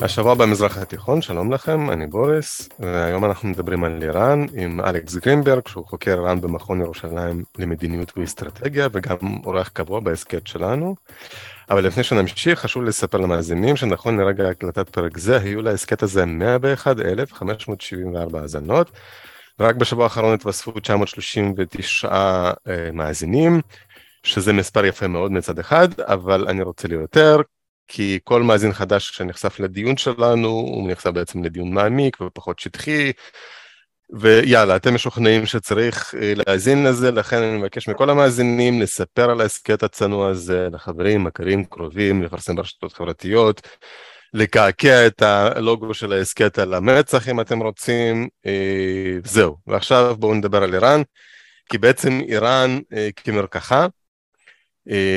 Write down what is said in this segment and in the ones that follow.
השבוע במזרח התיכון, שלום לכם, אני בוריס, והיום אנחנו מדברים על איראן עם אלכס גרינברג, שהוא חוקר איראן במכון ירושלים למדיניות ואסטרטגיה, וגם אורח קבוע בהסכת שלנו. אבל לפני שנמשיך, חשוב לספר למאזינים שנכון לרגע הקלטת פרק זה, היו להסכת הזה 101,574 האזנות, ורק בשבוע האחרון התווספו 939 אה, מאזינים, שזה מספר יפה מאוד מצד אחד, אבל אני רוצה ליותר, כי כל מאזין חדש שנחשף לדיון שלנו, הוא נחשף בעצם לדיון מעמיק ופחות שטחי, ויאללה, אתם משוכנעים שצריך אה, להאזין לזה, לכן אני מבקש מכל המאזינים לספר על ההסכת הצנוע הזה לחברים, מכרים, קרובים, לפרסם ברשתות חברתיות, לקעקע את הלוגו של ההסכת על המצח אם אתם רוצים, אה, זהו. ועכשיו בואו נדבר על איראן, כי בעצם איראן אה, כמרקחה,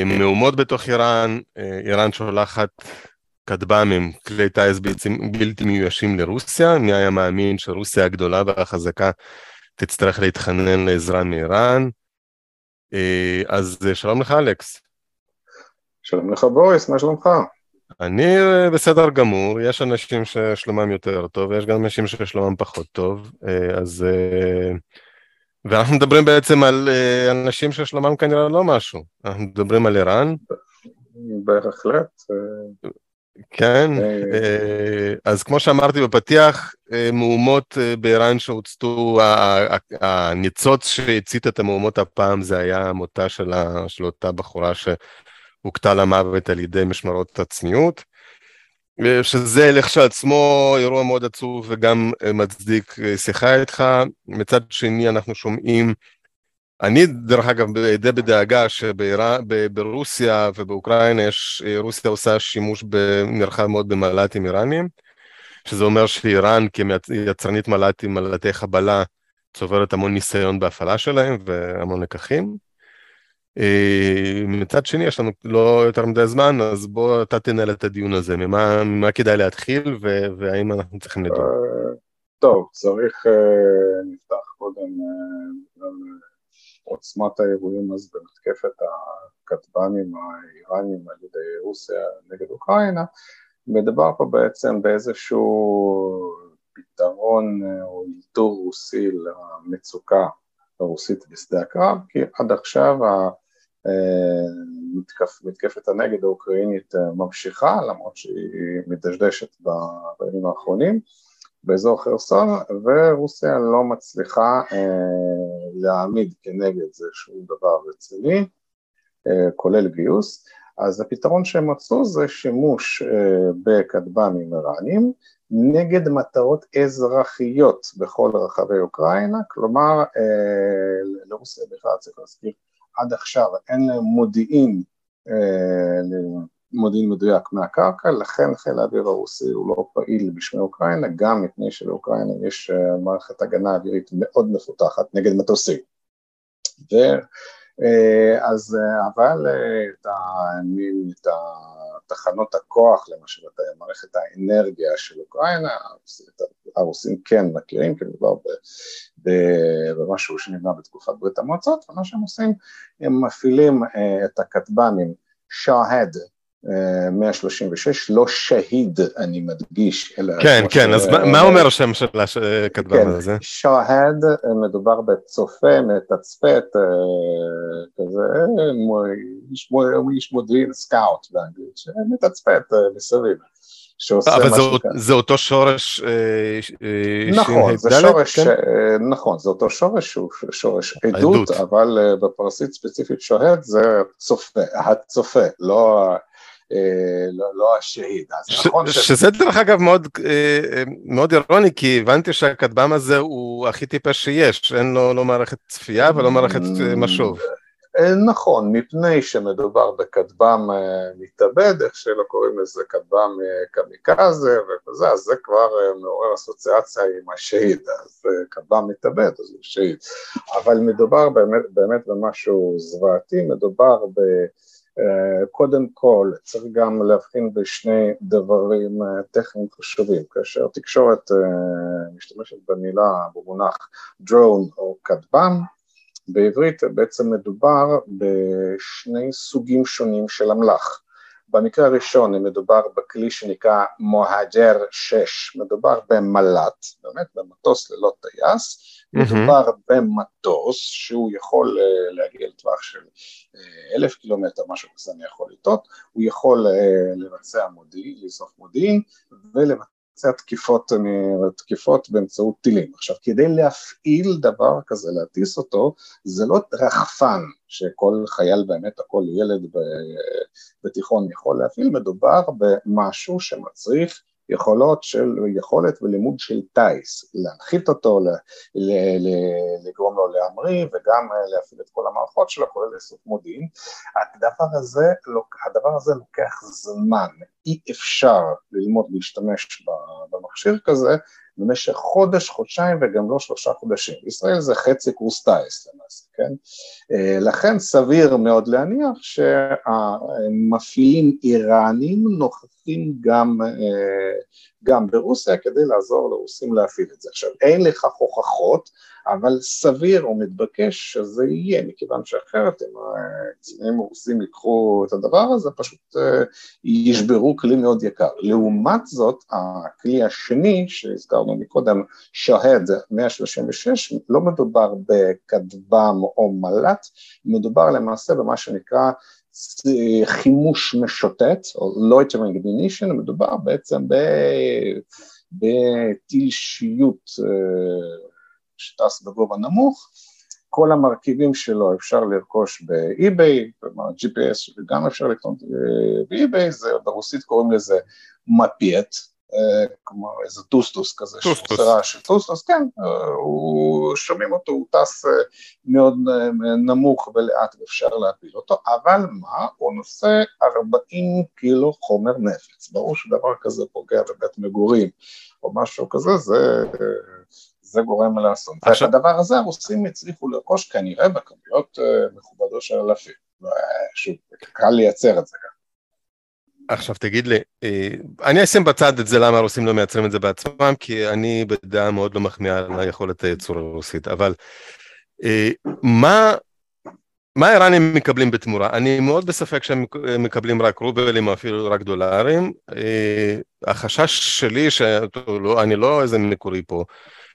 מהומות בתוך איראן, אה, איראן שולחת כטב"מים, כלי טיס בלתי מיואשים לרוסיה, מי היה מאמין שרוסיה הגדולה והחזקה תצטרך להתחנן לעזרה מאיראן. אה, אז שלום לך אלכס. שלום לך בוריס, מה שלומך? אני בסדר גמור, יש אנשים ששלומם יותר טוב ויש גם אנשים ששלומם פחות טוב, אז ואנחנו מדברים בעצם על אה, אנשים ששלומם כנראה לא משהו, אנחנו מדברים על איראן. בהחלט. כן, אה, אז כמו שאמרתי בפתיח, אה, מהומות באיראן שהוצתו, הניצוץ שהצית את המהומות הפעם זה היה מותה של אותה בחורה שהוכתה למוות על ידי משמרות הצניעות. שזה לכשעצמו אירוע מאוד עצוב וגם אה, מצדיק אה, שיחה איתך. מצד שני אנחנו שומעים, אני דרך אגב די בדאגה שברוסיה ובאוקראינה יש, אה, רוסיה עושה שימוש בנרחב מאוד במל"טים איראנים, שזה אומר שאיראן כיצרנית מל"טים, מל"טי חבלה, צוברת המון ניסיון בהפעלה שלהם והמון לקחים. אה, מצד שני, יש לנו לא יותר מדי זמן, אז בוא אתה תנהל את הדיון הזה, ממה, ממה כדאי להתחיל והאם אנחנו צריכים לדון. אה, טוב, צריך, אה, נפתח קודם עוצמת האירועים אז במתקפת הכטב"מים האיראנים על ידי רוסיה נגד אוקראינה, מדובר פה בעצם באיזשהו פתרון או אלתור רוסי למצוקה הרוסית בשדה הקרב, כי עד עכשיו מתקפ, מתקפת הנגד האוקראינית אה, ממשיכה, למרות שהיא מדשדשת בימים האחרונים באזור חרסון, ורוסיה לא מצליחה אה, להעמיד כנגד זה שום דבר רציני, אה, כולל גיוס. אז הפתרון שהם מצאו זה שימוש אה, בכטב"מים איראנים נגד מטרות אזרחיות בכל רחבי אוקראינה, כלומר אה, לרוסיה בכלל צריך להזכיר עד עכשיו אין להם מודיעין, אה, מודיעין מדויק מהקרקע, לכן חיל האוויר הרוסי הוא לא פעיל בשמי אוקראינה, גם מפני שלאוקראינה יש אה, מערכת הגנה אווירית מאוד מפותחת נגד מטוסים. ו... אה, אז אבל את, ה, את תחנות הכוח, למשל את מערכת האנרגיה של אוקראינה, הרוסים כן מכירים, כי מדובר במשהו שנבנה בתקופת ברית המועצות, ומה שהם עושים, הם מפעילים אה, את הכטב"מים שהד 136, לא שהיד, אני מדגיש, אלא... כן, כן, אז מה אומר השם של הכטב"ם כן, הזה? שהד, מדובר בצופה, מתצפת, אה, כזה, איש מודיעין סקאוט באנגלית, שמתצפת אה, מסביב. שעושה אבל זה, זה אותו שורש אה, נכון, זה שורש, כן? נכון, זה אותו שורש שהוא שורש עדות, אבל בפרסית ספציפית שוהד זה צופה, הצופה, לא לא, לא השהיד. נכון. שזה דרך אגב מאוד, אה, מאוד אירוני, כי הבנתי שהכטב"ם הזה הוא הכי טיפש שיש, אין לו לא מערכת צפייה ולא מערכת אה, משוב. נכון, מפני שמדובר בכטב"ם מתאבד, איך שלא קוראים לזה כטב"ם קמיקזה וכזה, אז זה כבר מעורר אסוציאציה עם השהיד, אז כטב"ם מתאבד, אז הוא שהיד. אבל מדובר באמת, באמת במשהו זוועתי, מדובר ב... אה, קודם כל צריך גם להבחין בשני דברים אה, טכניים חשובים, כאשר תקשורת אה, משתמשת במילה, במונח drone או כטב"ם, בעברית בעצם מדובר בשני סוגים שונים של אמל"ח. במקרה הראשון מדובר בכלי שנקרא מוהג'ר 6, מדובר במל"ט, באמת במטוס ללא טייס, מדובר במטוס שהוא יכול להגיע לטווח של uh, אלף קילומטר, משהו כזה אני יכול לטעות, הוא יכול uh, לבצע מודיעין, לאסוף מודיעין ולבצע לבצע תקיפות, תקיפות באמצעות טילים. עכשיו, כדי להפעיל דבר כזה, להטיס אותו, זה לא רחפן שכל חייל באמת, או כל ילד בתיכון יכול להפעיל, מדובר במשהו שמצריך יכולות של, יכולת ולימוד של טיס, להנחית אותו, לגרום לו להמריא וגם להפעיל את כל המערכות שלו, כולל לאסוף מודיעין. הדבר הזה, הדבר הזה לוקח זמן, אי אפשר ללמוד להשתמש במכשיר כזה במשך חודש, חודשיים וגם לא שלושה חודשים. בישראל זה חצי קורס טיס למעשה, כן? אה, לכן סביר מאוד להניח שהמפעילים איראנים נוכחים גם, אה, גם ברוסיה כדי לעזור לרוסים להפעיל את זה. עכשיו, אין לכך הוכחות, אבל סביר או מתבקש שזה יהיה, מכיוון שאחרת אם הקצינים הרוסים ייקחו את הדבר הזה, פשוט אה, ישברו כלי מאוד יקר. לעומת זאת, הכלי השני שהזכרנו מקודם, שהד 136, לא מדובר בכטב"ם או מל"ט, מדובר למעשה במה שנקרא חימוש משוטט, או loitering ignition, מדובר בעצם בטיל שיוט אה, שטס בגובה נמוך, כל המרכיבים שלו אפשר לרכוש באי-ביי, כלומר GPS גם אפשר לקנות אה, באי-ביי, ברוסית קוראים לזה מפייט, אה, כמו איזה טוסטוס כזה, טוסטוס. של טוסטוס, כן, אה, הוא, שומעים אותו, הוא טס מאוד נמוך ולאט ואפשר להפיל אותו, אבל מה, הוא נושא 40 קילו חומר נפץ, ברור שדבר כזה פוגע בבית מגורים או משהו כזה, זה זה גורם לאסון. עכשיו... ואת הדבר הזה הרוסים הצליחו לרכוש כנראה בכמויות uh, מכובדות של אלפים. שוב, קל לייצר את זה גם. עכשיו תגיד לי, אה, אני אשים בצד את זה למה הרוסים לא מייצרים את זה בעצמם, כי אני בדעה מאוד לא מחמיאה על היכולת הייצור הרוסית, אבל אה, מה, מה האיראנים מקבלים בתמורה? אני מאוד בספק שהם מקבלים רק רובלים או אפילו רק דולרים. החשש שלי, שאני לא איזה מקורי פה,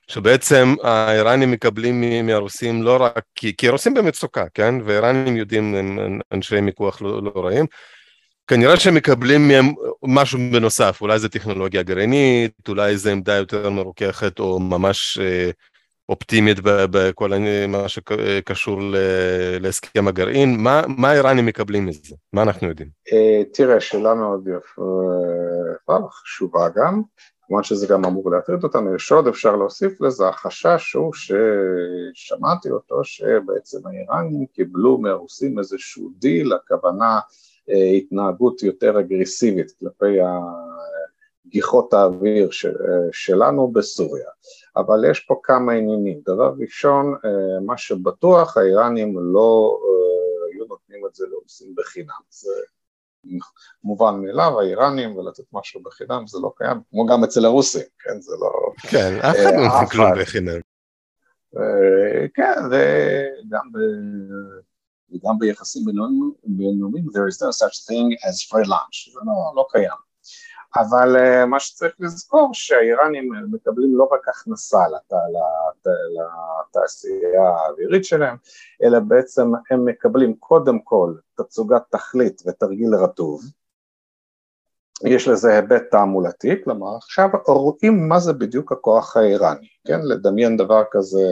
שבעצם האיראנים מקבלים מהרוסים לא רק, כי, כי הרוסים במצוקה, כן? ואיראנים יודעים, הם אנשי מיקוח לא, לא רעים. כנראה שהם מקבלים מהם משהו בנוסף, אולי זה טכנולוגיה גרעינית, אולי זה עמדה יותר מרוככת או ממש אה, אופטימית בכל מה שקשור להסכם הגרעין. מה, מה האיראנים מקבלים מזה? מה אנחנו יודעים? אה, תראה, שאלה מאוד יפה, אה, חשובה גם. כמובן שזה גם אמור להטריד אותנו, יש עוד אפשר להוסיף לזה, החשש הוא ששמעתי אותו שבעצם האיראנים קיבלו מהרוסים איזשהו דיל, הכוונה אה, התנהגות יותר אגרסיבית כלפי גיחות האוויר שלנו בסוריה, אבל יש פה כמה עניינים, דבר ראשון, אה, מה שבטוח האיראנים לא אה, היו נותנים את זה לרוסים בחינם, זה מובן מאליו, האיראנים, ולתת משהו בחינם זה לא קיים, כמו גם אצל הרוסים, כן, זה לא... כן, אף אחד לא נותן כלום בחינם. אה, כן, וגם ב... וגם ביחסים בינלאומיים, there is no such thing as free lunch, זה לא, לא קיים. אבל uh, מה שצריך לזכור שהאיראנים מקבלים לא רק הכנסה לת, לת, לתעשייה האווירית שלהם, אלא בעצם הם מקבלים קודם כל תצוגת תכלית ותרגיל רטוב, יש לזה היבט תעמולתי, כלומר עכשיו רואים מה זה בדיוק הכוח האיראני, כן, לדמיין דבר כזה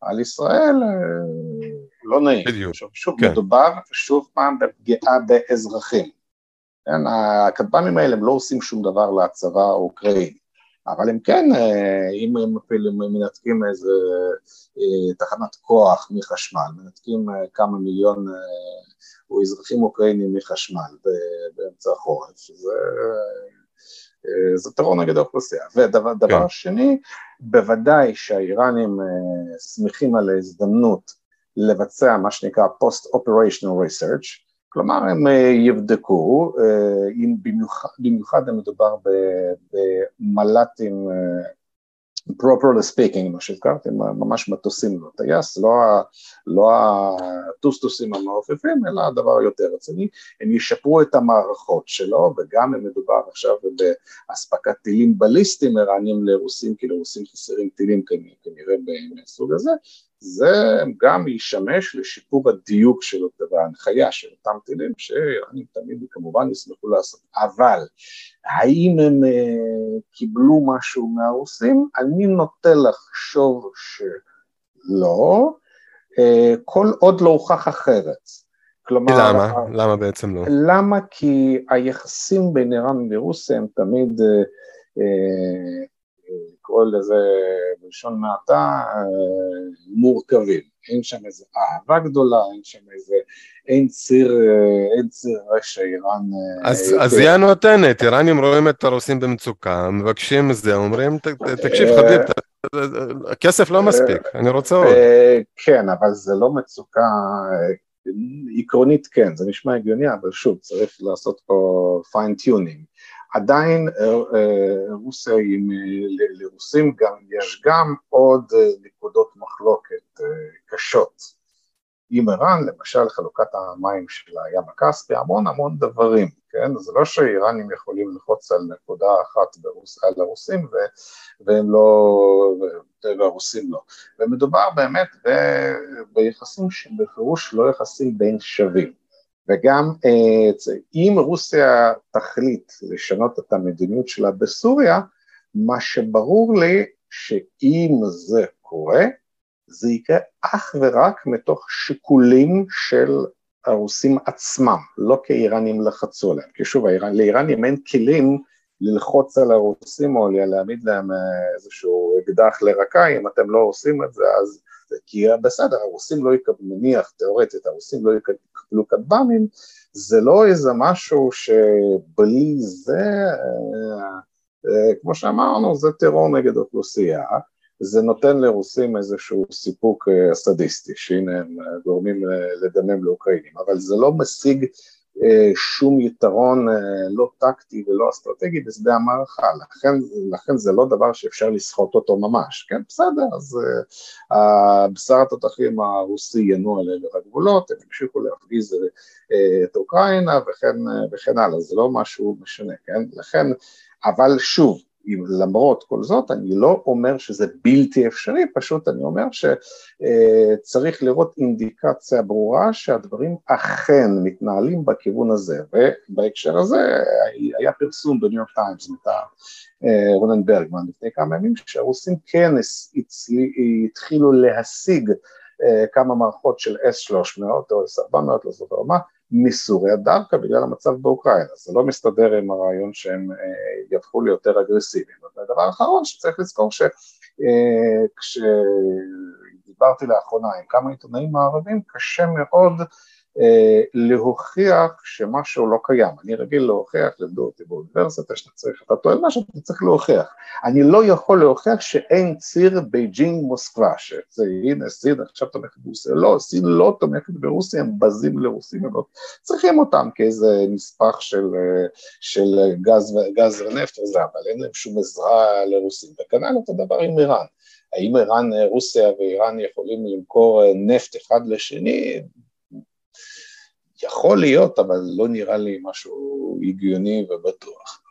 על ישראל אה, לא נעים, בדיוק, שוב, שוב כן. מדובר שוב פעם בפגיעה באזרחים הכטב"מים האלה הם לא עושים שום דבר לצבא האוקראיני, אבל הם כן, אה, אם הם אפילו מנתקים איזה אה, תחנת כוח מחשמל, מנתקים אה, כמה מיליון או אזרחים אוקראינים מחשמל באמצע החורף, שזה זה טרור נגד האוכלוסייה. ודבר כן. שני, בוודאי שהאיראנים שמחים על ההזדמנות לבצע מה שנקרא Post-Operational Research, כלומר הם אה, יבדקו, אה, אם במיוחד, במיוחד אם מדובר במל"טים, אה, properly speaking, מה שהזכרתי, ממש מטוסים לא טייס, לא, לא הטוסטוסים המעופפים, אלא הדבר יותר רציני, הם ישפרו את המערכות שלו, וגם אם מדובר עכשיו באספקת טילים בליסטיים איראנים לרוסים, כי לרוסים חסרים טילים כנראה מהסוג הזה, זה גם ישמש לשיפור הדיוק של אותה וההנחיה של אותם טילים שאיראנים תמיד כמובן ישמחו לעשות, אבל האם הם uh, קיבלו משהו מהרוסים? אני נוטה לחשוב שלא, uh, כל עוד לא הוכח אחרת. כלומר... למה? למה בעצם לא? למה? כי היחסים בין איראן ורוסיה הם תמיד קורא לזה בלשון מעטה מורכבים, אין שם איזה אהבה גדולה, אין שם איזה, אין ציר, אין ציר רשע איראן. אז, אז היא הנותנת, איראנים רואים את הרוסים במצוקה, מבקשים זה, אומרים, תקשיב חביב, הכסף לא מספיק, אני רוצה עוד. כן, אבל זה לא מצוקה, עקרונית כן, זה נשמע הגיוני, אבל שוב, צריך לעשות פה fine-tuning. עדיין אה, אה, רוסיה עם, לרוסים גם, יש גם עוד אה, נקודות מחלוקת קשות עם איראן, למשל חלוקת המים של הים הכספי, המון המון דברים, כן? זה לא שאיראנים יכולים ללחוץ על נקודה אחת ברוס, על הרוסים ו, והם לא, והרוסים לא. ומדובר באמת ב, ביחסים שבפירוש לא יחסים בין שווים. וגם אה, אם רוסיה תחליט לשנות את המדיניות שלה בסוריה, מה שברור לי שאם זה קורה, זה יקרה אך ורק מתוך שיקולים של הרוסים עצמם, לא כי האיראנים לחצו עליהם, כי שוב, לאיראנים אין כלים ללחוץ על הרוסים או להעמיד להם אה, איזשהו אקדח לרקה, אם אתם לא עושים את זה אז כי בסדר, הרוסים לא יקבלו, נניח תאורטית, הרוסים לא יקבלו כטב"מים, זה לא איזה משהו שבלי זה, אה, אה, כמו שאמרנו, זה טרור נגד אוכלוסייה, זה נותן לרוסים איזשהו סיפוק אה, סדיסטי, שהנה הם גורמים לדמם לאוקראינים, אבל זה לא משיג שום יתרון אה, לא טקטי ולא אסטרטגי בשדה המערכה, לכן, לכן זה לא דבר שאפשר לסחוט אותו ממש, כן בסדר, אז uh, בשר התותחים הרוסי ינוע לעבר הגבולות, הם המשיכו להפגיז את אוקראינה וכן, וכן הלאה, זה לא משהו משנה, כן, לכן, אבל שוב, למרות כל זאת, אני לא אומר שזה בלתי אפשרי, פשוט אני אומר שצריך לראות אינדיקציה ברורה שהדברים אכן מתנהלים בכיוון הזה, ובהקשר הזה היה פרסום בניו יורק טיימס מטעם אה, רונן ברגמן לפני כמה ימים, שהרוסים כן התחילו להשיג אה, כמה מערכות של S300 או S400, לא זוכר מה, מסוריה דווקא בגלל המצב באוקראינה, זה לא מסתדר עם הרעיון שהם אה, יהפכו ליותר אגרסיביים. ודבר אחרון שצריך לזכור שכשדיברתי אה, לאחרונה עם כמה עיתונאים מערבים, קשה מאוד להוכיח שמשהו לא קיים. אני רגיל להוכיח, לימדו אותי באוניברסיטה, שאתה צריך, אתה טוען משהו, אתה צריך להוכיח. אני לא יכול להוכיח שאין ציר בייג'ינג מוסקבה, שזה הנה סין עכשיו תומכת ברוסיה, לא, סין לא תומכת ברוסיה, הם בזים לרוסים, הם לא צריכים אותם כאיזה נספח של, של גז, גז ונפט וזה, אבל אין להם שום עזרה לרוסים, וכנ"ל אותו דבר עם איראן. האם איראן, רוסיה ואיראן יכולים למכור נפט אחד לשני? יכול להיות, אבל לא נראה לי משהו הגיוני ובטוח.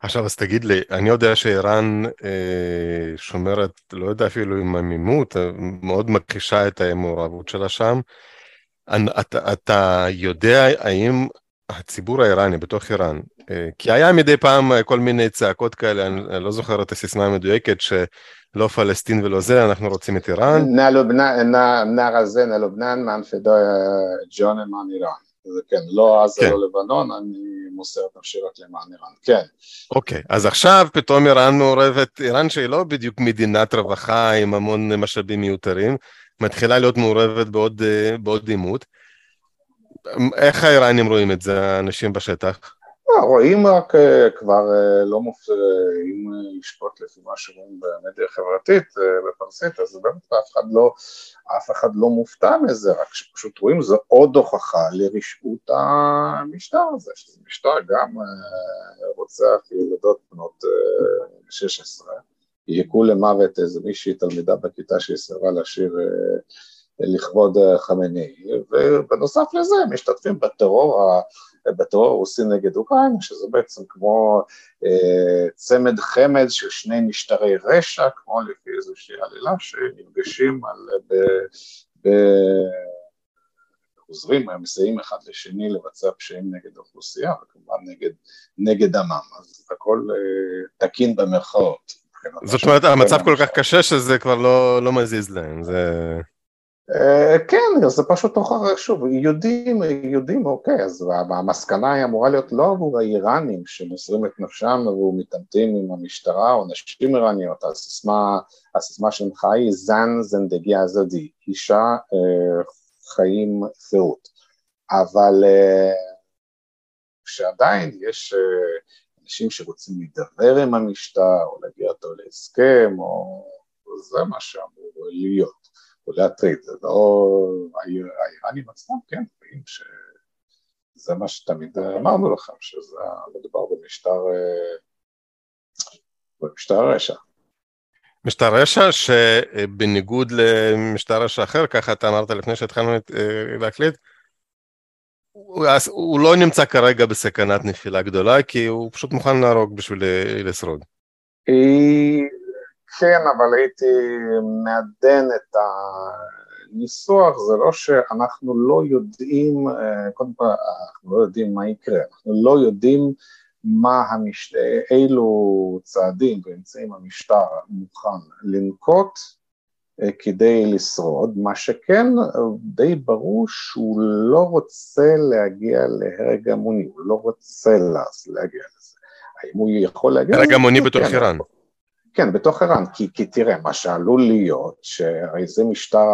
עכשיו, אז תגיד לי, אני יודע שאיראן אה, שומרת, לא יודע אפילו עם עמימות, אה, מאוד מכחישה את המעורבות שלה שם. אתה, אתה יודע האם הציבור האיראני בתוך איראן, כי היה מדי פעם כל מיני צעקות כאלה, אני לא זוכר את הסיסמה המדויקת, ש... לא פלסטין ולא זה, אנחנו רוצים את איראן. נא רזה, נא לובנן, מאנפדו ג'ון למען איראן. זה כן, לא עזה, כן. לא לבנון, אני מוסר את נפשי רק למען איראן, כן. אוקיי, אז עכשיו פתאום איראן מעורבת, איראן שהיא לא בדיוק מדינת רווחה עם המון משאבים מיותרים, מתחילה להיות מעורבת בעוד, בעוד עימות. איך האיראנים רואים את זה, האנשים בשטח? רואים רק אה, כבר אה, לא מופתע, אם לשפוט לפי מה שרואים במדיה החברתית אה, בפרסית, אז באמת אף אחד לא, אף אחד לא מופתע מזה, רק שפשוט רואים זו עוד הוכחה לרשעות המשטר הזה, שזה משטר גם רוצח ילדות בנות 16, ייקו למוות איזה מישהי, תלמידה בכיתה שהיא סירבה לשיר לכבוד חמני, ובנוסף לזה משתתפים בטרור, בטרור הרוסי נגד אוקראינה, שזה בעצם כמו אה, צמד חמד של שני משטרי רשע, כמו לפי איזושהי עלילה שנפגשים על, ב, ב, עוזרים, הם מסייעים אחד לשני לבצע פשעים נגד האוכלוסייה וכמובן נגד, נגד עמם, אז הכל אה, תקין במרכאות. זאת אומרת המצב כל כך קשה שזה כבר לא, לא מזיז להם, זה... אה, כן, זה פשוט הוכח, שוב, יודעים, יודעים, אוקיי, אז המסקנה היא אמורה להיות לא עבור האיראנים שמוסרים את נפשם ומתעמתים עם המשטרה או נשים איראניות, הסיסמה, הסיסמה שלך היא זן זנדגיה זדי, אישה אה, חיים חירות, אבל אה, שעדיין יש אנשים שרוצים להידבר עם המשטר או להגיע אותו להסכם, או זה מה שאמור להיות. או להטריד, זה לא... האיראנים עצמם, כן, רואים שזה מה שתמיד אמרנו לכם, שזה מדובר במשטר, אה, במשטר רשע. משטר רשע שבניגוד למשטר רשע אחר, ככה אתה אמרת לפני שהתחלנו אה, להקליט, הוא, הוא לא נמצא כרגע בסכנת נפילה גדולה, כי הוא פשוט מוכן להרוג בשביל לשרוד. כן, אבל הייתי מעדן את הניסוח, זה לא שאנחנו לא יודעים, אה, קודם כל אנחנו לא יודעים מה יקרה, אנחנו לא יודעים מה המש... אילו צעדים ואמצעים המשטר מוכן לנקוט אה, כדי לשרוד, מה שכן די ברור שהוא לא רוצה להגיע להרג המוני, הוא לא רוצה להגיע לזה. האם הוא יכול להגיע לזה? הרג המוני בתוך כן. כן, בתוך ער"ן, כי, כי תראה, מה שעלול להיות, שהרי זה משטר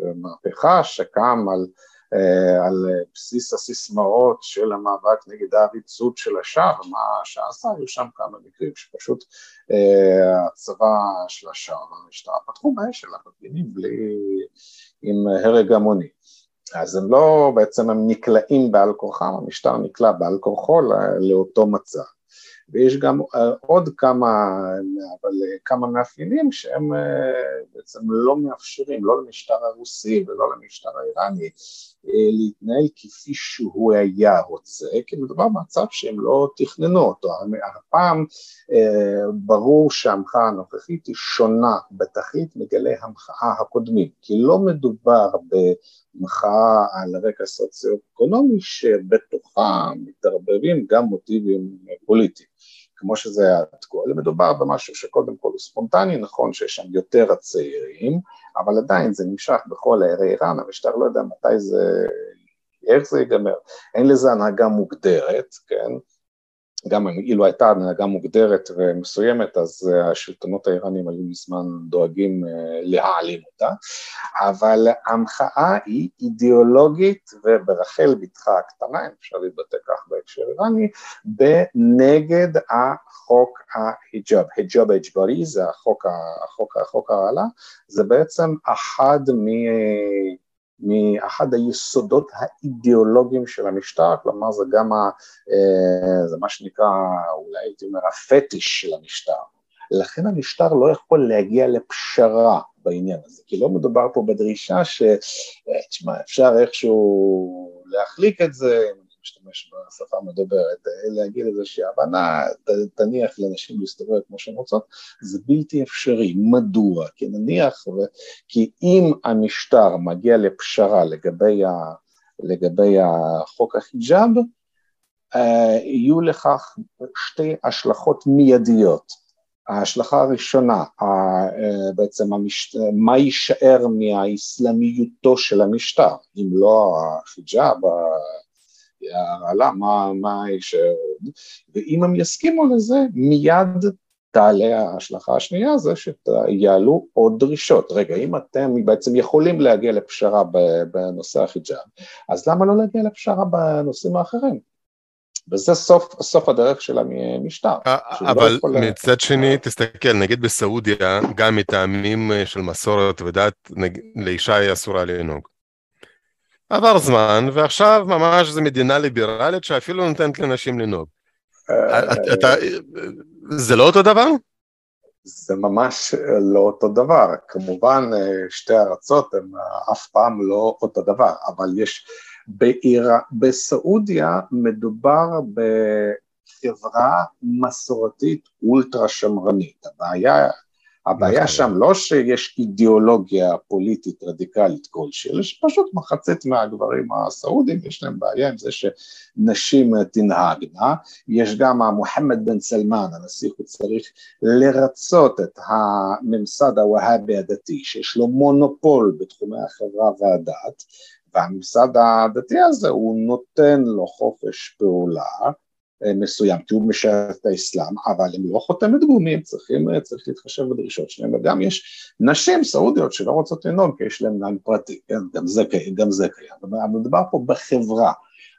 המהפכה שקם על, אה, על בסיס הסיסמאות של המאבק נגד העריצות של השאר, מה שעשה, היו שם כמה מקרים שפשוט אה, הצבא של השאר והמשטרה פתחו באש של המפגינים בלי, עם הרג המוני. אז הם לא, בעצם הם נקלעים בעל כורחם, המשטר נקלע בעל כורחו לאותו מצב. ויש גם אה, עוד כמה, אבל אה, כמה מאפיינים שהם אה, בעצם לא מאפשרים, לא למשטר הרוסי ולא למשטר האיראני להתנהל כפי שהוא היה רוצה, כי מדובר במצב שהם לא תכננו אותו. הפעם ברור שהמחאה הנוכחית היא שונה בתכלית מגלי המחאה הקודמים, כי לא מדובר במחאה על רקע סוציו-אקונומי שבתוכה מתערבבים גם מוטיבים פוליטיים. כמו שזה עד כה, אלא מדובר במשהו שקודם כל הוא ספונטני, נכון שיש שם יותר הצעירים, אבל עדיין זה נמשך בכל הערי איראן, המשטר לא יודע מתי זה, איך זה ייגמר, אין לזה הנהגה מוגדרת, כן, גם אילו הייתה הנהגה מוגדרת ומסוימת, אז אה, השלטונות האיראנים היו מזמן דואגים אה, להעלים אותה, אבל המחאה היא אידיאולוגית, וברחל בתך הקטנה, אם אפשר להתבטא כך בהקשר איראני, בנגד החוק ההיג'אב. היג'אב אג'ברי זה החוק, החוק, זה בעצם אחד מ... מאחד היסודות האידיאולוגיים של המשטר, כלומר זה גם, ה, אה, זה מה שנקרא, אולי הייתי אומר, הפטיש של המשטר. לכן המשטר לא יכול להגיע לפשרה בעניין הזה, כי לא מדובר פה בדרישה ש... אה, תשמע, אפשר איכשהו להחליק את זה, משתמש בשפה המדוברת, להגיד איזושהי הבנה, תניח לנשים להסתובב כמו שהן רוצות, זה בלתי אפשרי. מדוע? כי נניח, כי אם המשטר מגיע לפשרה לגבי, ה, לגבי החוק החיג'אב, אה, יהיו לכך שתי השלכות מיידיות. ההשלכה הראשונה, אה, בעצם המש... מה יישאר מהאסלאמיותו של המשטר, אם לא החיג'אב, הרעלה, מה, מה יישאר עוד, ואם הם יסכימו לזה, מיד תעלה ההשלכה השנייה זה שיעלו עוד דרישות. רגע, אם אתם בעצם יכולים להגיע לפשרה בנושא החיג'אב, אז למה לא להגיע לפשרה בנושאים האחרים? וזה סוף, סוף הדרך של המשטר. לא אבל לא מצד שני, תסתכל, נגיד בסעודיה, גם מטעמים של מסורת ודת, לאישה היא אסורה לנהוג. עבר זמן, ועכשיו ממש זו מדינה ליברלית שאפילו נותנת לנשים לנהוג. אה, זה לא אותו דבר? זה ממש לא אותו דבר. כמובן, שתי ארצות הן אף פעם לא אותו דבר, אבל יש... בעיר, בסעודיה מדובר בחברה מסורתית אולטרה שמרנית. הבעיה הבעיה נכון. שם לא שיש אידיאולוגיה פוליטית רדיקלית כלשהי, אלא שפשוט מחצית מהגברים הסעודים יש להם בעיה עם זה שנשים תנהגנה, יש גם המוחמד בן סלמן, הנסיך הוא צריך לרצות את הממסד הווהאבי הדתי, שיש לו מונופול בתחומי החברה והדת, והממסד הדתי הזה הוא נותן לו חופש פעולה, מסוים, כי הוא משרת את האסלאם, אבל הם לא חותמת גומי, הם צריכים, צריך להתחשב בדרישות שלהם, וגם יש נשים סעודיות שלא רוצות לנהוג כי יש להם נהג פרטי, כן, גם זה, גם זה קיים, מדובר פה בחברה.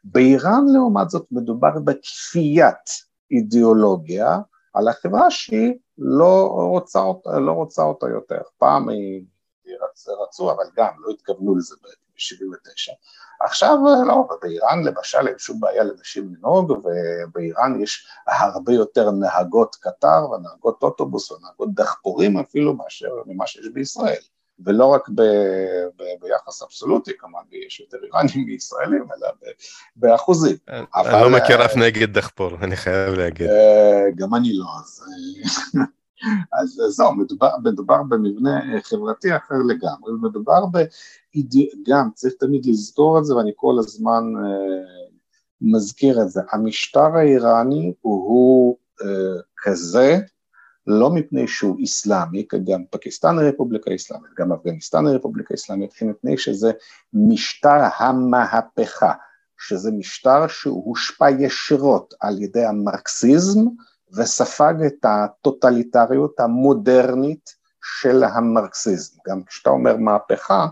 באיראן לעומת זאת מדובר בכפיית אידיאולוגיה על החברה שהיא לא רוצה, לא רוצה אותה יותר, פעם היא רצו, אבל גם לא התכוונו לזה ב-79. עכשיו לא, באיראן למשל אין שום בעיה לנשים לנהוג, ובאיראן יש הרבה יותר נהגות קטר ונהגות אוטובוס ונהגות דחפורים אפילו מאשר ממה שיש בישראל. ולא רק ב, ב, ביחס אבסולוטי, כמובן, יש יותר איראנים מישראלים, אלא ב, באחוזים. אני אבל, לא מכיר אף נגד דחפור, אני חייב להגיד. אה, גם אני לא, אז... אז זהו, מדובר, מדובר במבנה חברתי אחר לגמרי, מדובר גם, צריך תמיד לזכור את זה ואני כל הזמן אה, מזכיר את זה, המשטר האיראני הוא, הוא אה, כזה לא מפני שהוא איסלאמי, גם פקיסטן הרפובליקה האסלאמית, גם אפגניסטן הרפובליקה האסלאמית, אלא מפני שזה משטר המהפכה, שזה משטר שהוא הושפע ישירות על ידי המרקסיזם וספג את הטוטליטריות המודרנית של המרקסיזם. גם כשאתה אומר מהפכה,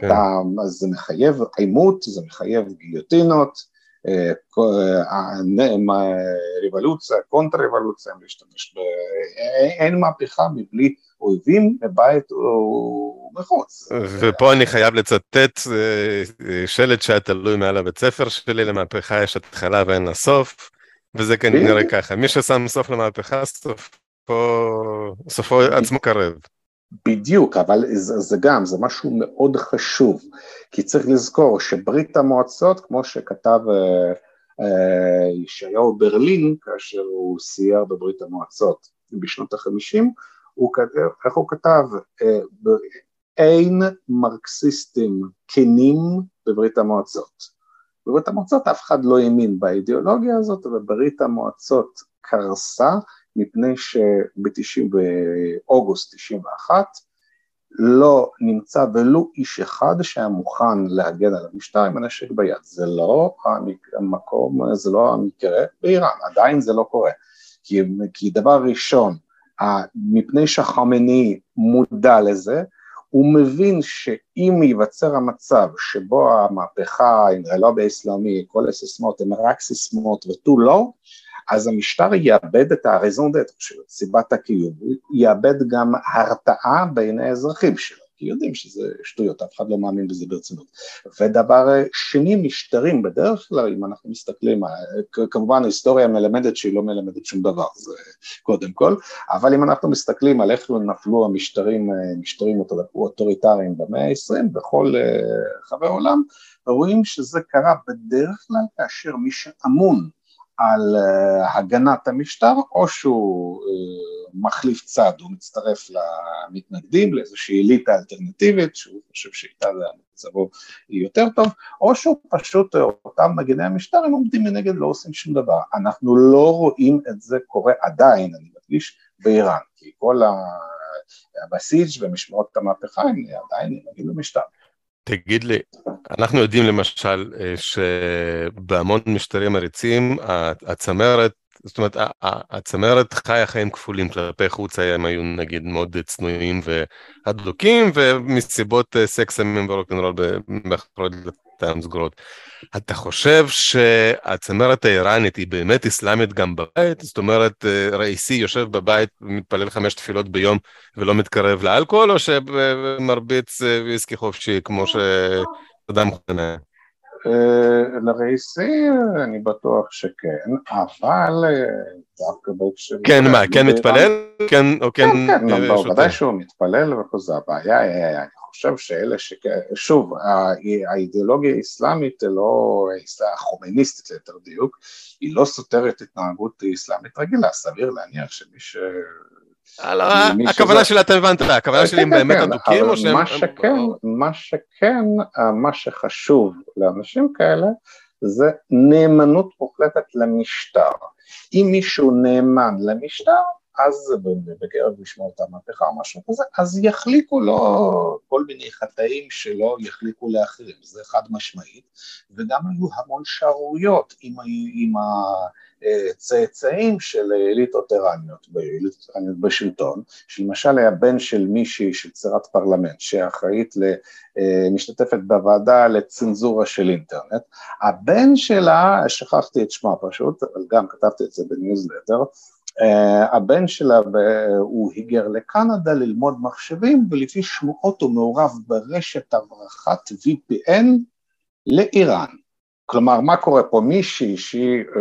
כן. אתה, זה מחייב עימות, זה מחייב גיליוטינות, אה, אה, ריבולוציה, קונטר ריבולוציה, להשתמש ב... אין מהפכה מבלי אויבים מבית ומחוץ. ופה אני חייב לצטט אה, שלט שהיה תלוי מעל הבית ספר שלי, למהפכה יש התחלה ואין לה סוף, וזה כנראה ככה, מי ששם סוף למהפכה, סופו עצמו קרב. בדיוק, אבל זה, זה גם, זה משהו מאוד חשוב, כי צריך לזכור שברית המועצות, כמו שכתב אה, אה, ישעיהו ברלין, כאשר הוא סייר בברית המועצות בשנות החמישים, הוא כתב, איך הוא כתב? אה, אין מרקסיסטים כנים בברית המועצות. בברית המועצות אף אחד לא האמין באידיאולוגיה הזאת, וברית המועצות קרסה מפני שבאוגוסט 91 לא נמצא ולו איש אחד שהיה מוכן להגן על המשטר עם הנשק ביד. זה לא המקום, זה לא המקרה באיראן, עדיין זה לא קורה. כי, כי דבר ראשון, מפני שהחמני מודע לזה, הוא מבין שאם ייווצר המצב שבו המהפכה, האינרלובי האסלאמי, כל הסיסמאות הן רק סיסמאות ותו לא, אז המשטר יאבד את הרזון דטר שלו, סיבת הקיום, הוא יאבד גם הרתעה בעיני האזרחים שלו, כי יודעים שזה שטויות, אף אחד לא מאמין בזה ברצינות. ודבר שני, משטרים בדרך כלל, אם אנחנו מסתכלים, כמובן ההיסטוריה מלמדת שהיא לא מלמדת שום דבר, זה קודם כל, אבל אם אנחנו מסתכלים על איך נפלו המשטרים, משטרים אוטוריטריים במאה ה-20 בכל רחבי העולם, רואים שזה קרה בדרך כלל כאשר מי שאמון על uh, הגנת המשטר, או שהוא uh, מחליף צד, הוא מצטרף למתנגדים, לאיזושהי אליטה אלטרנטיבית, שהוא חושב שאיתה מצבו יותר טוב, או שהוא פשוט, אותם מגני המשטר, הם עומדים מנגד, לא עושים שום דבר. אנחנו לא רואים את זה קורה עדיין, אני מדגיש, באיראן, כי כל הבסיס ומשמעות המהפכה הם עדיין נגד המשטר. תגיד לי, אנחנו יודעים למשל אה, שבהמון משטרים עריצים הצמרת, זאת אומרת הצמרת חיה חיים כפולים כלפי חוץ הם היו נגיד מאוד צנועים והדלוקים ומסיבות אה, סקס סמים ורוקנרול מאחורי דלתיים סגורות. אתה חושב שהצמרת האיראנית היא באמת אסלאמית גם בבית? זאת אומרת, אה, ראיסי יושב בבית ומתפלל חמש תפילות ביום ולא מתקרב לאלכוהול, או שמרביץ ויסקי חופשי כמו שאדם חונה? אה, לרייסים אני בטוח שכן, אבל אה, דווקא בהקשר... כן, מה, כן מתפלל? כן, או כן... כן, כן, ודאי שהוא מתפלל וכל זה, הבעיה, אני חושב שאלה ש... שוב, האידיאולוגיה האסלאמית, לא, החומייניסטית ליתר דיוק, היא לא סותרת התנהגות אסלאמית רגילה, סביר להניח שמי ש... הכוונה שלי אתה הבנת, הכוונה שלי הם כן, באמת כן, אדוקים או שהם... מה שכן, מה שכן, מה שחשוב לאנשים כאלה זה נאמנות מוחלטת למשטר. אם מישהו נאמן למשטר, אז בקרב משמעות המהפכה או משהו כזה, אז יחליקו לו כל מיני חטאים שלא יחליקו לאחרים, זה חד משמעית, וגם היו המון שערוריות עם, עם הצאצאים של אליטות איראניות בשלטון, שלמשל היה בן של מישהי של צירת פרלמנט שאחראית, משתתפת בוועדה לצנזורה של אינטרנט, הבן שלה, שכחתי את שמה פשוט, אבל גם כתבתי את זה בניוזלטר, הבן שלה הוא היגר לקנדה ללמוד מחשבים ולפי שמועות הוא מעורב ברשת הברחת VPN לאיראן. כלומר, מה קורה פה? מישהי שהיא uh,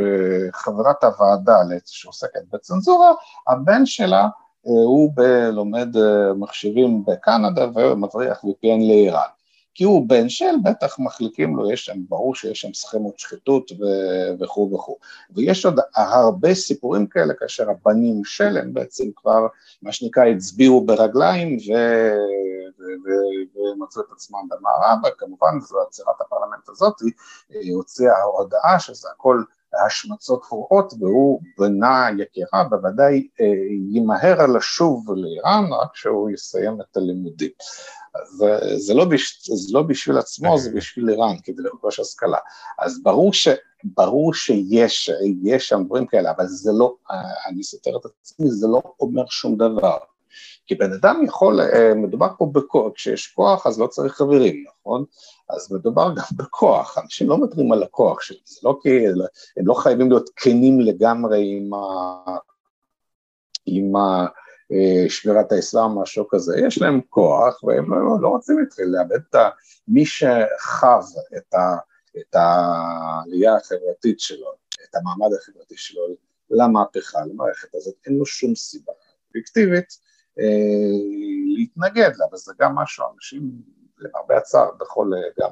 חברת הוועדה שעוסקת בצנזורה, הבן שלה uh, הוא לומד מחשבים בקנדה ומבריח VPN לאיראן. כי הוא בן של, בטח מחליקים לו, יש שם, ברור שיש שם סכמות שחיתות וכו' וכו'. ויש עוד הרבה סיפורים כאלה, כאשר הבנים של הם בעצם כבר, מה שנקרא, הצביעו ברגליים ומצאו את עצמם במערב, וכמובן זו עצירת הפרלמנט הזאת, היא הוציאה הודעה שזה הכל השמצות פרועות והוא בנה יקירה בוודאי אה, ימהר לשוב לאיראן רק כשהוא יסיים את הלימודים. זה, זה, לא בש, זה לא בשביל עצמו, זה בשביל איראן, כדי לרכוש השכלה. אז ברור, ש, ברור שיש שם דברים כאלה, אבל זה לא, אני סותר את עצמי, זה לא אומר שום דבר. כי בן אדם יכול, אה, מדובר פה בכוח, כשיש כוח אז לא צריך חברים, נכון? אז מדובר גם בכוח, אנשים לא מוותרים על הכוח שלהם, זה לא כי, הם לא חייבים להיות כנים לגמרי עם ה... עם ה אה, שמירת האסלאם, משהו כזה, יש להם כוח והם לא, לא רוצים להתחיל לאבד את. מי שחב את, ה, את העלייה החברתית שלו, את המעמד החברתי שלו למהפכה, למערכת הזאת, אין לו שום סיבה אובייקטיבית להתנגד לה, וזה גם משהו, אנשים למרבה הצער, בכל, גם,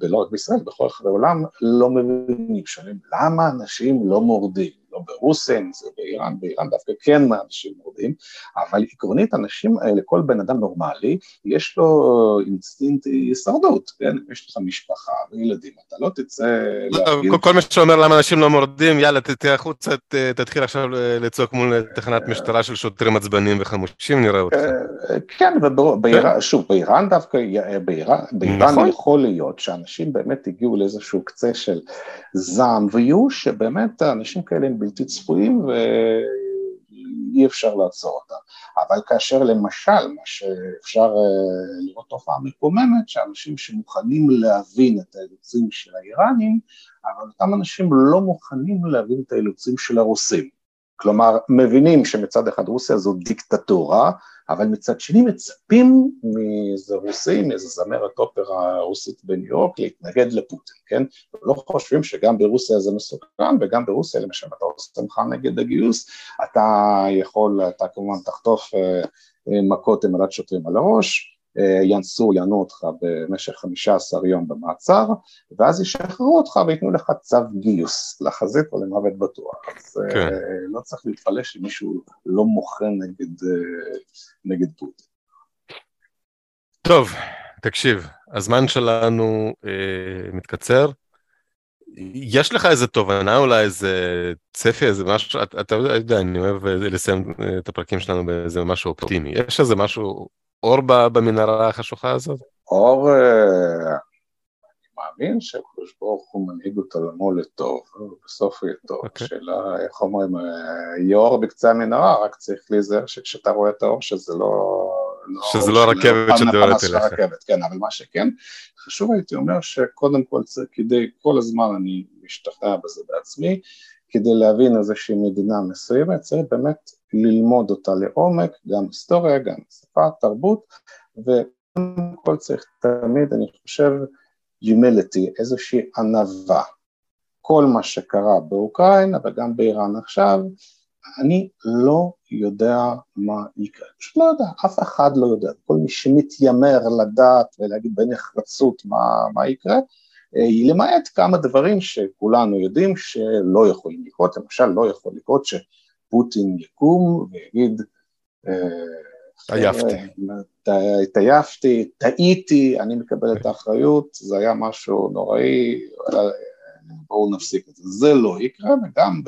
ולא רק בישראל, בכל רחבי העולם, לא מבינים, שואלים למה אנשים לא מורדים? לא ברוסיה, אם זה באיראן, באיראן דווקא כן אנשים מורדים, אבל עקרונית אנשים האלה, כל בן אדם נורמלי, יש לו אינסטינקט הישרדות, כן? יש לך משפחה וילדים, אתה לא תצא להגיד... כל מי שאומר למה אנשים לא מורדים, יאללה, תצא החוצה, תתחיל עכשיו לצעוק מול תחנת משטרה של שוטרים עצבניים וחמושים, נראה אותך. אה, כן, ושוב, באיראן דווקא, באיראן נכון. יכול להיות שאנשים באמת הגיעו לאיזשהו קצה של זעם וייאוש, שבאמת אנשים כאלה הם בלתי צפויים ואי אפשר לעצור אותם. אבל כאשר למשל, מה שאפשר אה, לראות תופעה מקוממת, שאנשים שמוכנים להבין את האילוצים של האיראנים, אבל אותם אנשים לא מוכנים להבין את האילוצים של הרוסים. כלומר, מבינים שמצד אחד רוסיה זו דיקטטורה, אבל מצד שני מצפים מאיזה רוסי, מאיזה זמרת אופרה רוסית בניו יורק להתנגד לפוטין, כן? לא חושבים שגם ברוסיה זה מסוכן, וגם ברוסיה למשל אתה עושה ממך נגד הגיוס, אתה יכול, אתה כמובן תחטוף אה, אה, מכות עם שוטרים על הראש, ינסו, יענו אותך במשך 15 יום במעצר, ואז ישחררו אותך וייתנו לך צו גיוס לחזית או למוות בטוח. אז אה, כן. לא צריך להתפלא שמישהו לא מוחה נגד, אה, נגד פוטין. טוב, תקשיב, הזמן שלנו אה, מתקצר. יש לך איזה תובנה, אולי איזה צפי, איזה משהו, אתה, אתה יודע, אני אוהב לסיים את הפרקים שלנו באיזה משהו אופטימי. יש איזה משהו אור במנהרה החשוכה הזאת? אור, אה, אני מאמין שהקדוש ברוך הוא מנהיג את עולמו לטוב, בסוף יהיה טוב. Okay. אוקיי. השאלה, איך אומרים, אה, יהיה אור בקצה המנהרה, רק צריך להיזהר שכשאתה רואה את האור שזה לא... לא שזה לא הרכבת שדוארת אליך. כן, אבל מה שכן, חשוב הייתי אומר שקודם כל צריך, כדי, כל הזמן אני משתכנע בזה בעצמי, כדי להבין איזושהי מדינה מסוימת, צריך באמת ללמוד אותה לעומק, גם היסטוריה, גם שפה, תרבות, וקודם כל צריך תמיד, אני חושב, humility, איזושהי ענווה. כל מה שקרה באוקראינה וגם באיראן עכשיו, אני לא יודע מה יקרה, פשוט לא יודע, אף אחד לא יודע, כל מי שמתיימר לדעת ולהגיד בנחרצות מה, מה יקרה, אה, למעט כמה דברים שכולנו יודעים שלא יכולים לקרות, למשל לא יכול לקרות שפוטין יקום ויגיד עייפתי. התעייפתי, טעיתי, אני מקבל את האחריות, זה היה משהו נוראי, בואו נפסיק את זה. זה לא יקרה, וגם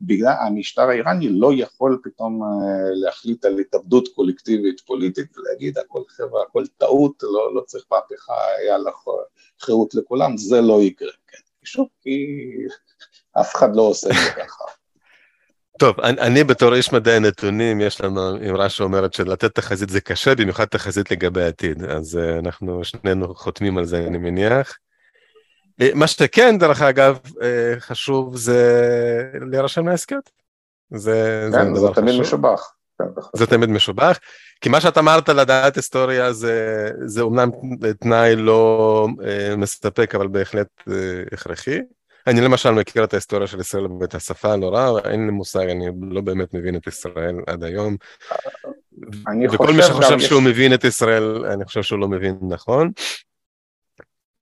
בגלל המשטר האיראני לא יכול פתאום אה, להחליט על התאבדות קולקטיבית פוליטית ולהגיד הכל חבר'ה, הכל טעות, לא, לא צריך מהפכה, יאללה חירות לכולם, זה לא יקרה, כן. שוב, כי אף אחד לא עושה את זה ככה. טוב, אני, אני בתור איש מדעי הנתונים, יש לנו אמרה שאומרת שלתת תחזית זה קשה, במיוחד תחזית לגבי העתיד, אז uh, אנחנו שנינו חותמים על זה, אני מניח. Uh, מה שכן, דרך אגב, uh, חשוב זה להירשם להסכת. זה, כן, זה, זה תמיד חשוב. משובח. כן, זה תמיד משובח, כי מה שאתה אמרת לדעת היסטוריה זה, זה אומנם תנאי לא מסתפק, אבל בהחלט הכרחי. אני למשל מכיר את ההיסטוריה של ישראל ואת השפה הנורא, אין לי מושג, אני לא באמת מבין את ישראל עד היום. וכל מי שחושב שהוא. מבין את ישראל, אני חושב שהוא לא מבין נכון.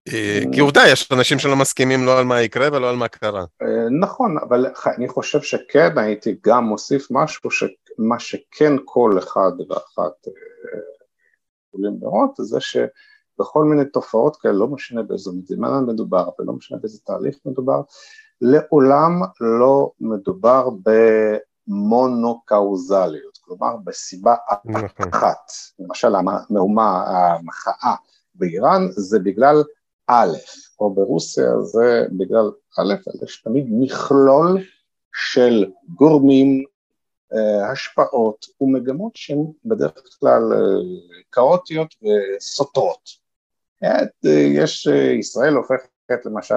אה, כי עובדה, יש אנשים שלא מסכימים לא על מה יקרה ולא על מה קרה. אה, נכון, אבל אני חושב שכן הייתי גם מוסיף משהו, מה שכן כל אחד ואחת אה, יכולים לראות, זה ש... בכל מיני תופעות כאלה, לא משנה באיזו מדינה מדובר ולא משנה באיזה תהליך מדובר, לעולם לא מדובר במונוקאוזליות, כלומר בסיבה נכון. אחת, למשל המהומה, המחאה באיראן זה בגלל א', או ברוסיה זה בגלל א', יש תמיד מכלול של גורמים, אה, השפעות ומגמות שהן בדרך כלל אה, כאוטיות וסותרות. יש, אה, ישראל הופכת למשל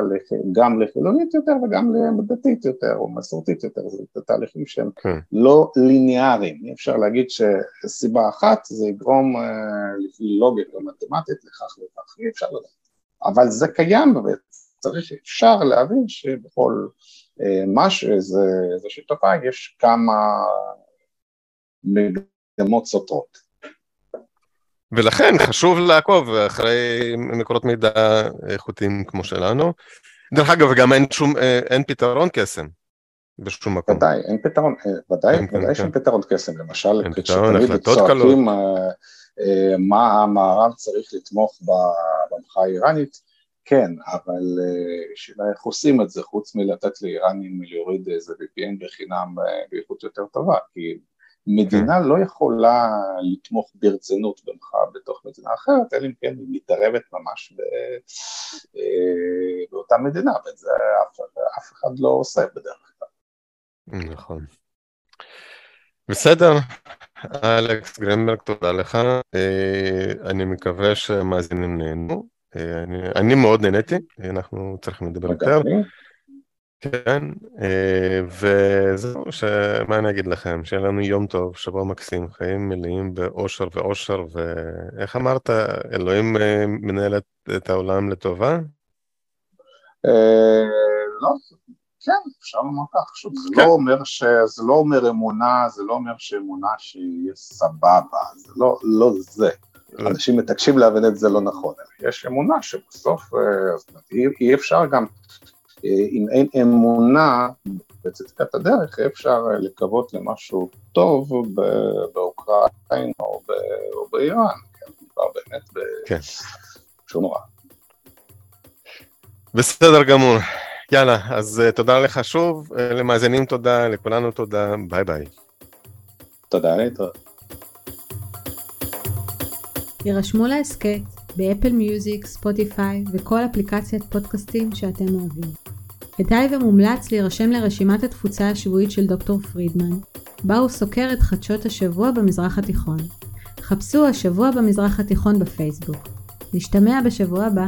גם לחילונית יותר וגם לדתית יותר או מסורתית יותר, זה תהליכים שהם. כן. לא ליניאריים, אי אפשר להגיד שסיבה אחת זה יגרום אה, לפי לוגיקה מתמטית לכך וכך, אי אפשר לדעת, אבל זה קיים וצריך, אפשר להבין שבכל אה, משהו, איזושהי תופעה יש כמה מגמות סותרות. ולכן חשוב לעקוב אחרי מקורות מידע איכותיים כמו שלנו. דרך אגב, גם אין שום, אה, אין פתרון קסם בשום מקום. ודאי, אין פתרון, אה, ודאי, אין, ודאי שאין. פתרון קסם, למשל, כשתמיד צועקים אה, מה המערב צריך לתמוך במחאה האיראנית, כן, אבל שאלה איך עושים את זה, חוץ מלתת לאיראנים להוריד איזה VPN בחינם באיכות יותר טובה, כי מדינה לא יכולה לתמוך ברצינות במחאה בתוך מדינה אחרת, אלא אם כן היא מתערבת ממש ב, אה, באותה מדינה, ואת זה אף, אף אחד לא עושה בדרך כלל. נכון. בסדר, אלכס גרנברג, תודה לך. אה, אני מקווה שהמאזינים נהנו. אה, אני, אני מאוד נהניתי, אנחנו צריכים לדבר יותר. כן, אה, וזהו, מה אני אגיד לכם, שיהיה לנו יום טוב, שבוע מקסים, חיים מלאים באושר ואושר, ואיך אמרת, אלוהים אה, מנהל את העולם לטובה? אה, לא, כן, אפשר לומר כך, שוב, זה לא כן. אומר ש... זה לא אומר אמונה, זה לא אומר שאמונה שיהיה סבבה, זה לא, לא זה. אנשים מתעקשים להבין את זה לא נכון, יש אמונה שבסוף אי אפשר גם אם אין אמונה בצדקת הדרך, אפשר לקוות למשהו טוב באוקראינה או, באיראן, כן, מדובר באמת בשום רע. בסדר גמור. יאללה, אז uh, תודה לך שוב, uh, למאזינים תודה, לכולנו תודה, ביי ביי. תודה, להתראות. יירשמו להסכת באפל מיוזיק, ספוטיפיי וכל אפליקציית פודקאסטים שאתם אוהבים. כדאי ומומלץ להירשם לרשימת התפוצה השבועית של דוקטור פרידמן, בה הוא סוקר את חדשות השבוע במזרח התיכון. חפשו השבוע במזרח התיכון בפייסבוק. נשתמע בשבוע הבא.